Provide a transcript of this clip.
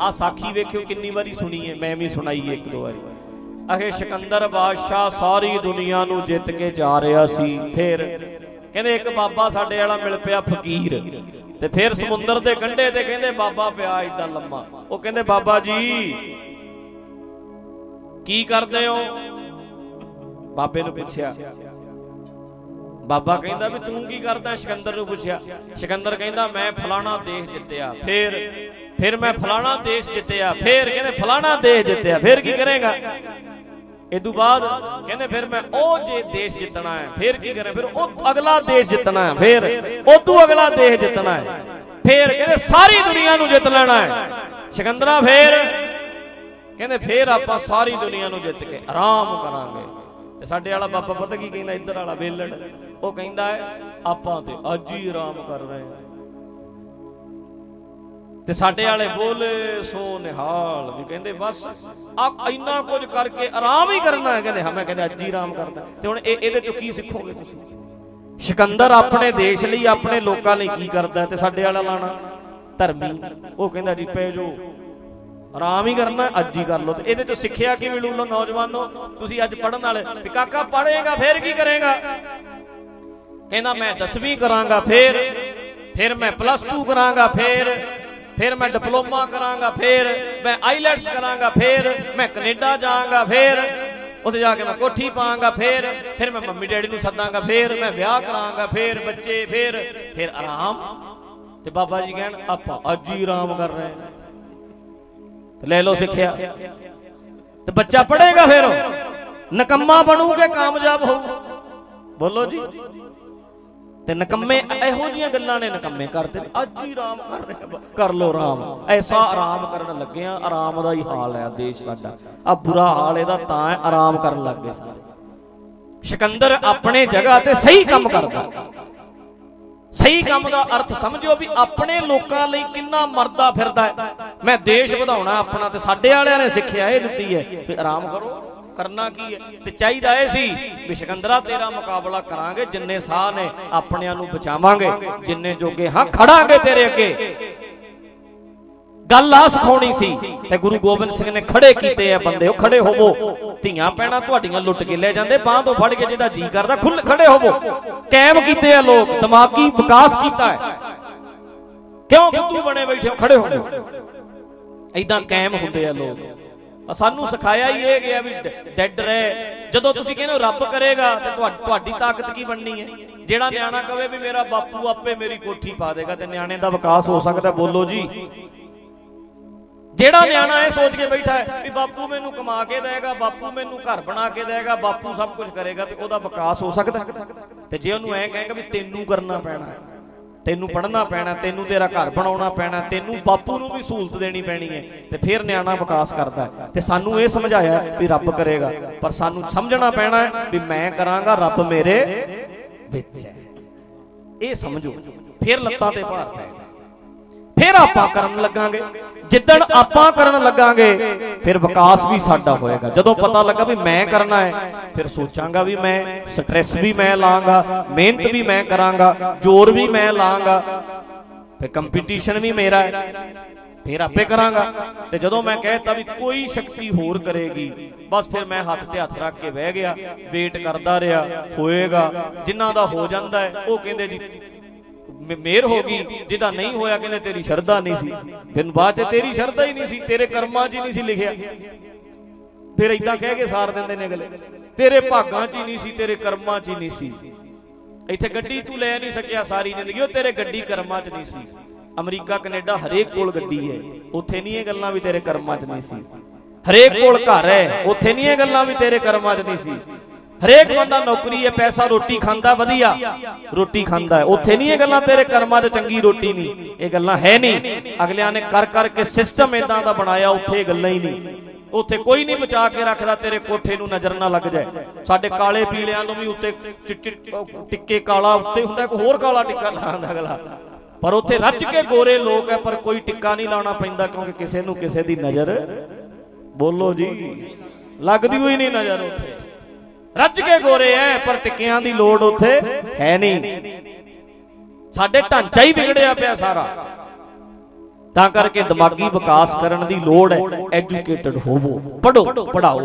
ਆ ਸਾਖੀ ਵੇਖਿਓ ਕਿੰਨੀ ਵਾਰੀ ਸੁਣੀ ਹੈ ਮੈਂ ਵੀ ਸੁਣਾਈ ਇੱਕ ਦੋ ਵਾਰੀ। ਅਖੇ ਸਿਕੰਦਰ ਬਾਦਸ਼ਾਹ ਸਾਰੀ ਦੁਨੀਆ ਨੂੰ ਜਿੱਤ ਕੇ ਜਾ ਰਿਹਾ ਸੀ, ਫਿਰ ਕਹਿੰਦੇ ਇੱਕ ਬਾਬਾ ਸਾਡੇ ਵਾਲਾ ਮਿਲ ਪਿਆ ਫਕੀਰ, ਤੇ ਫਿਰ ਸਮੁੰਦਰ ਦੇ ਕੰਢੇ ਤੇ ਕਹਿੰਦੇ ਬਾਬਾ ਪਿਆ ਇਦਾਂ ਲੰਮਾ। ਉਹ ਕਹਿੰਦੇ, ਬਾਬਾ ਜੀ, ਕੀ ਕਰਦੇ ਹੋ? ਬਾਬੇ ਨੂੰ ਪੁੱਛਿਆ। ਬਾਬਾ ਕਹਿੰਦਾ ਵੀ ਤੂੰ ਕੀ ਕਰਦਾ? ਸਿਕੰਦਰ ਨੂੰ ਪੁੱਛਿਆ। ਸਿਕੰਦਰ ਕਹਿੰਦਾ, ਮੈਂ ਫਲਾਣਾ ਦੇਸ਼ ਜਿੱਤਿਆ। ਫਿਰ ਫਿਰ ਮੈਂ ਫਲਾਣਾ ਦੇਸ਼ ਜਿੱਤਿਆ, ਫਿਰ ਕਹਿੰਦੇ ਫਲਾਣਾ ਦੇਸ਼ ਜਿੱਤਿਆ, ਫਿਰ ਕੀ ਕਰੇਗਾ? ਇਦੋਂ ਬਾਅਦ ਕਹਿੰਦੇ ਫਿਰ ਮੈਂ ਉਹ ਜੇ ਦੇਸ਼ ਜਿੱਤਣਾ ਹੈ, ਫਿਰ ਕੀ ਕਰਾਂ? ਫਿਰ ਉਹ ਅਗਲਾ ਦੇਸ਼ ਜਿੱਤਣਾ ਹੈ, ਫਿਰ ਉਦੋਂ ਅਗਲਾ ਦੇਸ਼ ਜਿੱਤਣਾ ਹੈ। ਫਿਰ ਕਹਿੰਦੇ ਸਾਰੀ ਦੁਨੀਆ ਨੂੰ ਜਿੱਤ ਲੈਣਾ ਹੈ। ਸਿਕੰਦਰਾ, ਫਿਰ ਕਹਿੰਦੇ ਫਿਰ ਆਪਾਂ ਸਾਰੀ ਦੁਨੀਆ ਨੂੰ ਜਿੱਤ ਕੇ ਆਰਾਮ ਕਰਾਂਗੇ। ਤੇ ਸਾਡੇ ਵਾਲਾ ਬਾਬਾ ਪਤਾ ਕੀ ਕਹਿੰਦਾ, ਇੱਧਰ ਵਾਲਾ ਵੇਲੜ, ਉਹ ਕਹਿੰਦਾ ਹੈ, ਆਪਾਂ ਤੇ ਅੱਜ ਹੀ ਆਰਾਮ ਕਰ ਰਹੇ ਹਾਂ। ਤੇ ਸਾਡੇ ਵਾਲੇ ਬੋਲੇ, ਸੋ ਨਿਹਾਲ। ਵੀ ਕਹਿੰਦੇ, ਬਸ ਆ ਇੰਨਾ ਕੁਝ ਕਰਕੇ ਆਰਾਮ ਹੀ ਕਰਨਾ ਹੈ। ਕਹਿੰਦੇ, ਹਾਂ, ਮੈਂ ਕਹਿੰਦੇ, ਅੱਜ ਹੀ ਆਰਾਮ ਕਰਦਾ ਤੇ ਹੁਣ ਇਹ, ਇਹਦੇ ਚੋਂ ਕੀ ਸਿੱਖੋਗੇ ਤੁਸੀਂ? ਸਿਕੰਦਰ ਆਪਣੇ ਦੇਸ਼ ਲਈ, ਆਪਣੇ ਲੋਕਾਂ ਲਈ ਕੀ ਕਰਦਾ ਤੇ ਸਾਡੇ ਵਾਲਾ ਲਾਣਾ? ਧਰਮੀ। ਉਹ ਕਹਿੰਦਾ, ਜੀ, ਪੈ ਜੋ ਆਰਾਮ ਹੀ ਕਰਨਾ, ਅੱਜ ਹੀ ਕਰ ਲਓ। ਤੇ ਇਹਦੇ ਚੋਂ ਸਿੱਖਿਆ ਕੀ ਮਿਲੂ ਲੋ ਨੌਜਵਾਨੋ? ਤੁਸੀਂ ਅੱਜ ਪੜਨ ਵਾਲੇ, ਵੀ ਕਾਕਾ ਪੜੇਗਾ ਫੇਰ ਕੀ ਕਰੇਗਾ? ਕਹਿੰਦਾ, ਮੈਂ 10ਵੀਂ ਕਰਾਂਗਾ, ਫੇਰ। ਫਿਰ ਮੈਂ ਪਲੱਸ 2 ਕਰਾਂਗਾ, ਫੇਰ। ਫਿਰ ਮੈਂ ਡਿਪਲੋਮਾ ਕਰਾਂਗਾ, ਫੇਰ ਮੈਂ ਆਈਲੈਟਸ ਕਰਾਂਗਾ, ਫੇਰ ਮੈਂ ਕੈਨੇਡਾ ਜਾਵਾਂਗਾ, ਫੇਰ ਉੱਥੇ ਜਾ ਕੇ ਮੈਂ ਕੋਠੀ ਪਾਵਾਂਗਾ, ਫੇਰ, ਫਿਰ ਮੈਂ ਮੰਮੀ ਡੈਡੀ ਨੂੰ ਸੱਦਾਂਗਾ, ਫੇਰ ਮੈਂ ਵਿਆਹ ਕਰਾਂਗਾ, ਫੇਰ ਬੱਚੇ, ਫੇਰ, ਫਿਰ ਆਰਾਮ। ਤੇ ਬਾਬਾ ਜੀ ਕਹਿਣ, ਆਪਾਂ ਅੱਜ ਹੀ ਆਰਾਮ ਕਰ ਰਹੇ ਹਾਂ। ਤੇ ਲੈ ਲਓ ਸਿੱਖਿਆ। ਤੇ ਬੱਚਾ ਪੜ੍ਹੇਗਾ ਫਿਰ। ਨਕੰਮਾ ਬਣੂਗੇ ਕਾਮਯਾਬ ਹੋਊ। ਬੋਲੋ ਜੀ। ਤੇ ਨਕੰਮੇ ਇਹੋ ਜੀਆਂ ਗੱਲਾਂ ਨੇ ਨਕੰਮੇ ਕਰਦੇ ਨੇ। ਅੱਜ ਹੀ ਆਰਾਮ ਕਰ ਰਹੇ ਕਰ ਲੋ ਆਰਾਮ। ਐਸਾ ਆਰਾਮ ਕਰਨ ਲੱਗੇ ਆ, ਆਰਾਮ ਦਾ ਹੀ ਹਾਲ ਹੈ ਦੇਸ਼ ਸਾਡਾ। ਆ ਬੁਰਾ ਹਾਲ ਇਹਦਾ ਤਾਂ ਹੈ, ਆਰਾਮ ਕਰਨ ਲੱਗ ਗਏ ਸਾਰੇ। ਸਿਕੰਦਰ ਆਪਣੇ ਜਗ੍ਹਾ ਤੇ ਸਹੀ ਕੰਮ ਕਰਦਾ। ਸਹੀ ਕੰਮ ਦਾ ਅਰਥ ਸਮਝਿਓ ਵੀ ਆਪਣੇ ਲੋਕਾਂ ਲਈ ਕਿੰਨਾ ਮਰਦਾ ਫਿਰਦਾ ਹੈ। ਮੈਂ ਦੇਸ਼ ਵਧਾਉਣਾ ਆਪਣਾ ਤੇ ਸਾਡੇ ਵਾਲਿਆਂ ਨੇ ਸਿੱਖਿਆ, ਇਹ ਦਿੱਤੀ ਹੈ। ਵੀ ਆਰਾਮ ਕਰੋ। ਕਰਨਾ ਕੀ ਹੈ? ਤੇ ਚਾਹੀਦਾ ਇਹ ਸੀ ਵੀ ਸਿਕੰਦਰਾ ਤੇਰਾ ਮੁਕਾਬਲਾ ਕਰਾਂਗੇ, ਜਿੰਨੇ ਸਾਹ ਨੇ ਆਪਣਿਆਂ ਨੂੰ ਬਚਾਵਾਂਗੇ, ਜਿੰਨੇ ਜੋਗੇ ਹਾਂ ਖੜਾਂਗੇ ਤੇਰੇ ਅੱਗੇ। ਗੱਲ ਆ ਸਿਖਾਉਣੀ ਸੀ ਤੇ ਗੁਰੂ ਗੋਬਿੰਦ ਸਿੰਘ ਨੇ ਖੜੇ ਕੀਤੇ ਆ ਬੰਦੇ, ਉਹ ਖੜੇ ਹੋਵੋ। ਧੀਆਂ ਪੈਣਾ ਤੁਹਾਡੀਆਂ ਲੁੱਟ ਕੇ ਲੈ ਜਾਂਦੇ, ਬਾਹ ਤੋਂ ਫੜ ਕੇ ਜਿਹਦਾ ਜੀ ਕਰਦਾ ਖੁੱਲ ਖੜੇ ਹੋਵੋ। ਕਾਇਮ ਕੀਤੇ ਆ ਲੋਕ, ਦਿਮਾਗੀ ਵਿਕਾਸ ਕੀਤਾ ਹੈ। ਕਿਉਂ ਬੁੱਧੂ ਬਣੇ ਬੈਠੇ ਹੋ? ਖੜੇ ਹੋਵੋ ਐਦਾਂ ਕਾਇਮ ਹੁੰਦੇ ਆ ਲੋਕ। ਸਾਨੂੰ ਸਿਖਾਇਆ ਹੀ ਇਹ ਗਿਆ ਵੀ ਡੈਡ ਰਹਿ। ਜਦੋਂ ਤੁਸੀਂ ਕਹਿੰਦੇ ਹੋ ਰੱਬ ਕਰੇਗਾ, ਤੇ ਤੁਹਾਡੀ ਤਾਕਤ ਕੀ ਬਣਨੀ ਹੈ? ਜਿਹੜਾ ਨਿਆਣਾ ਕਵੇ ਵੀ ਮੇਰਾ ਬਾਪੂ ਆਪੇ ਮੇਰੀ ਕੋਠੀ ਪਾ ਦੇਗਾ ਤੇ ਨਿਆਣੇ ਦਾ ਵਿਕਾਸ ਹੋ ਸਕਦਾ, ਬੋਲੋ ਜੀ। ਜਿਹੜਾ ਨਿਆਣਾ ਇਹ ਸੋਚ ਕੇ ਬੈਠਾ ਹੈ ਵੀ ਬਾਪੂ ਮੈਨੂੰ ਕਮਾ ਕੇ ਦੇਗਾ, ਬਾਪੂ ਮੈਨੂੰ ਘਰ ਬਣਾ ਕੇ ਦੇਗਾ, ਬਾਪੂ ਸਭ ਕੁਝ ਕਰੇਗਾ ਤੇ ਉਹਦਾ ਵਿਕਾਸ ਹੋ ਸਕਦਾ। ਤੇ ਜੇ ਉਹਨੂੰ ਐ ਕਹੇਗਾ ਵੀ ਤੈਨੂੰ ਕਰਨਾ ਪੈਣਾ ਤੈਨੂੰ ਪੜਨਾ ਪੈਣਾ, ਤੈਨੂੰ ਤੇਰਾ ਘਰ ਬਣਾਉਣਾ ਪੈਣਾ, ਤੈਨੂੰ ਬਾਪੂ ਨੂੰ ਵੀ ਸਹੂਲਤ ਦੇਣੀ ਪੈਣੀ ਹੈ। ਤੇ ਫਿਰ ਨਿਆਣਾ ਵਿਕਾਸ ਕਰਦਾ ਤੇ ਸਾਨੂੰ ਇਹ ਸਮਝਾਇਆ ਵੀ ਰੱਬ ਕਰੇਗਾ। ਪਰ ਸਾਨੂੰ ਸਮਝਣਾ ਪੈਣਾ ਵੀ ਮੈਂ ਕਰਾਂਗਾ, ਰੱਬ ਮੇਰੇ ਵਿੱਚ ਹੈ। ਇਹ ਸਮਝੋ। ਫਿਰ ਲੱਤਾਂ ਤੇ ਭਾਰ ਪੈਗਾ ਫਿਰ ਆਪਾਂ ਕਰਨ ਲੱਗਾਂਗੇ। ਜਿੱਦਣ ਆਪਾਂ ਕਰਨ ਲੱਗਾਂਗੇ, ਫਿਰ ਵਿਕਾਸ ਵੀ ਸਾਡਾ ਹੋਏਗਾ। ਜਦੋਂ ਪਤਾ ਲੱਗਾ ਵੀ ਮੈਂ ਕਰਨਾ ਹੈ, ਫਿਰ ਸੋਚਾਂਗਾ ਵੀ ਮੈਂ, ਸਟ੍ਰੈਸ ਵੀ ਮੈਂ ਲਾਂਗਾ, ਮਿਹਨਤ ਵੀ ਮੈਂ ਕਰਾਂਗਾ, ਜ਼ੋਰ ਵੀ ਮੈਂ ਲਾਂਗਾ, ਫਿਰ ਕੰਪੀਟੀਸ਼ਨ ਵੀ ਮੇਰਾ ਹੈ, ਫਿਰ ਆਪੇ ਕਰਾਂਗਾ। ਤੇ ਜਦੋਂ ਮੈਂ ਕਹਿਤਾ ਵੀ ਕੋਈ ਸ਼ਕਤੀ ਹੋਰ ਕਰੇਗੀ, ਬਸ ਫਿਰ ਮੈਂ ਹੱਥ ਤੇ ਹੱਥ ਰੱਖ ਕੇ ਬਹਿ ਗਿਆ, ਵੇਟ ਕਰਦਾ ਰਿਹਾ, ਹੋਏਗਾ ਜਿਨ੍ਹਾਂ ਦਾ ਹੋ ਜਾਂਦਾ ਹੈ, ਉਹ ਕਹਿੰਦੇ ਜੀ ਮੇਰ ਹੋ ਗਈ, ਜਿਹਦਾ ਨਹੀਂ ਹੋਇਆ ਕਹਿੰਦੇ ਤੇਰੀ ਸ਼ਰਧਾ ਨਹੀਂ ਸੀ। ਫਿਰ ਬਾਅਦ ਚ ਤੇਰੀ ਸ਼ਰਧਾ ਹੀ ਨਹੀਂ ਸੀ, ਤੇਰੇ ਕਰਮਾਂ 'ਚ ਹੀ ਨਹੀਂ ਸੀ ਲਿਖਿਆ। ਫਿਰ ਇਦਾਂ ਕਹਿ ਕੇ ਸਾਰ ਦਿੰਦੇ ਨੇ ਅਗਲੇ। ਤੇਰੇ ਭਾਗਾਂ 'ਚ ਹੀ ਨਹੀਂ ਸੀ, ਤੇਰੇ ਕਰਮਾਂ 'ਚ ਹੀ ਨਹੀਂ ਸੀ। ਇੱਥੇ ਗੱਡੀ ਤੂੰ ਲੈ ਨਹੀਂ ਸਕਿਆ ਸਾਰੀ ਜ਼ਿੰਦਗੀ, ਉਹ ਤੇਰੇ ਗੱਡੀ ਕਰਮਾਂ 'ਚ ਨਹੀਂ ਸੀ। ਅਮਰੀਕਾ, ਕੈਨੇਡਾ ਹਰੇਕ ਕੋਲ ਗੱਡੀ ਹੈ। ਉੱਥੇ ਨਹੀਂ ਇਹ ਗੱਲਾਂ ਵੀ ਤੇਰੇ ਕਰਮਾਂ 'ਚ ਨਹੀਂ ਸੀ। ਹਰੇਕ ਕੋਲ ਘਰ ਹੈ, ਉੱਥੇ ਨਹੀਂ ਇਹ ਗੱਲਾਂ ਵੀ ਤੇਰੇ ਕਰਮਾਂ 'ਚ ਨਹੀਂ ਸੀ। ਹਰੇਕ ਬੰਦਾ ਨੌਕਰੀ ਹੈ, ਪੈਸਾ, ਰੋਟੀ ਖਾਂਦਾ, ਵਧੀਆ। ਰੋਟੀ ਖਾਂਦਾ ਹੈ। ਉੱਥੇ ਨਹੀਂ ਇਹ ਗੱਲਾਂ ਤੇਰੇ ਕਰਮਾਂ 'ਚ ਚੰਗੀ ਰੋਟੀ ਨਹੀਂ। ਇਹ ਗੱਲਾਂ ਹੈ ਨਹੀਂ। ਅਗਲਿਆਂ ਨੇ ਕਰ ਕਰਕੇ ਸਿਸਟਮ ਇਦਾਂ ਦਾ ਬਣਾਇਆ, ਉੱਥੇ ਇਹ ਗੱਲਾਂ ਹੀ ਨਹੀਂ। ਉੱਥੇ ਕੋਈ ਨਹੀਂ ਬਚਾ ਕੇ ਰੱਖਦਾ ਤੇਰੇ ਕੋਠੇ ਨੂੰ ਨਜ਼ਰ ਨਾ ਲੱਗ ਜਾਏ। ਸਾਡੇ ਕਾਲੇ ਪੀਲਿਆਂ ਨੂੰ ਵੀ ਉੱਤੇ ਟਿੱਕੇ ਕਾਲਾ ਉੱਤੇ ਹੁੰਦਾ ਕੋਈ ਹੋਰ ਕਾਲਾ ਟਿੱਕਾ ਲਾਉਂਦਾ ਅਗਲਾ। ਪਰ ਉੱਥੇ ਰੱਜ ਕੇ ਗੋਰੇ ਲੋਕ ਹੈ, ਪਰ ਕੋਈ ਟਿੱਕਾ ਨਹੀਂ ਲਾਉਣਾ ਪੈਂਦਾ, ਕਿਉਂਕਿ ਕਿਸੇ ਨੂੰ ਕਿਸੇ ਦੀ ਨਜ਼ਰ ਬੋਲੋ ਜੀ। ਲੱਗਦੀ ਹੋਈ ਨਹੀਂ ਨਜ਼ਰ ਉੱਥੇ। ਰੱਜ ਕੇ ਗੋਰੇ ਐ, ਪਰ ਟਿੱਕਿਆਂ ਦੀ ਲੋੜ ਉੱਥੇ ਹੈ ਨਹੀਂ। ਸਾਡੇ ਢਾਂਚਾ ਹੀ ਵਿਗੜਿਆ ਪਿਆ ਸਾਰਾ। ਤਾਂ ਕਰਕੇ ਦਿਮਾਗੀ ਵਿਕਾਸ ਕਰਨ ਦੀ ਲੋੜ ਹੈ ਐਜੂਕੇਟਡ ਹੋਵੋ ਪੜੋ ਪੜਾਓ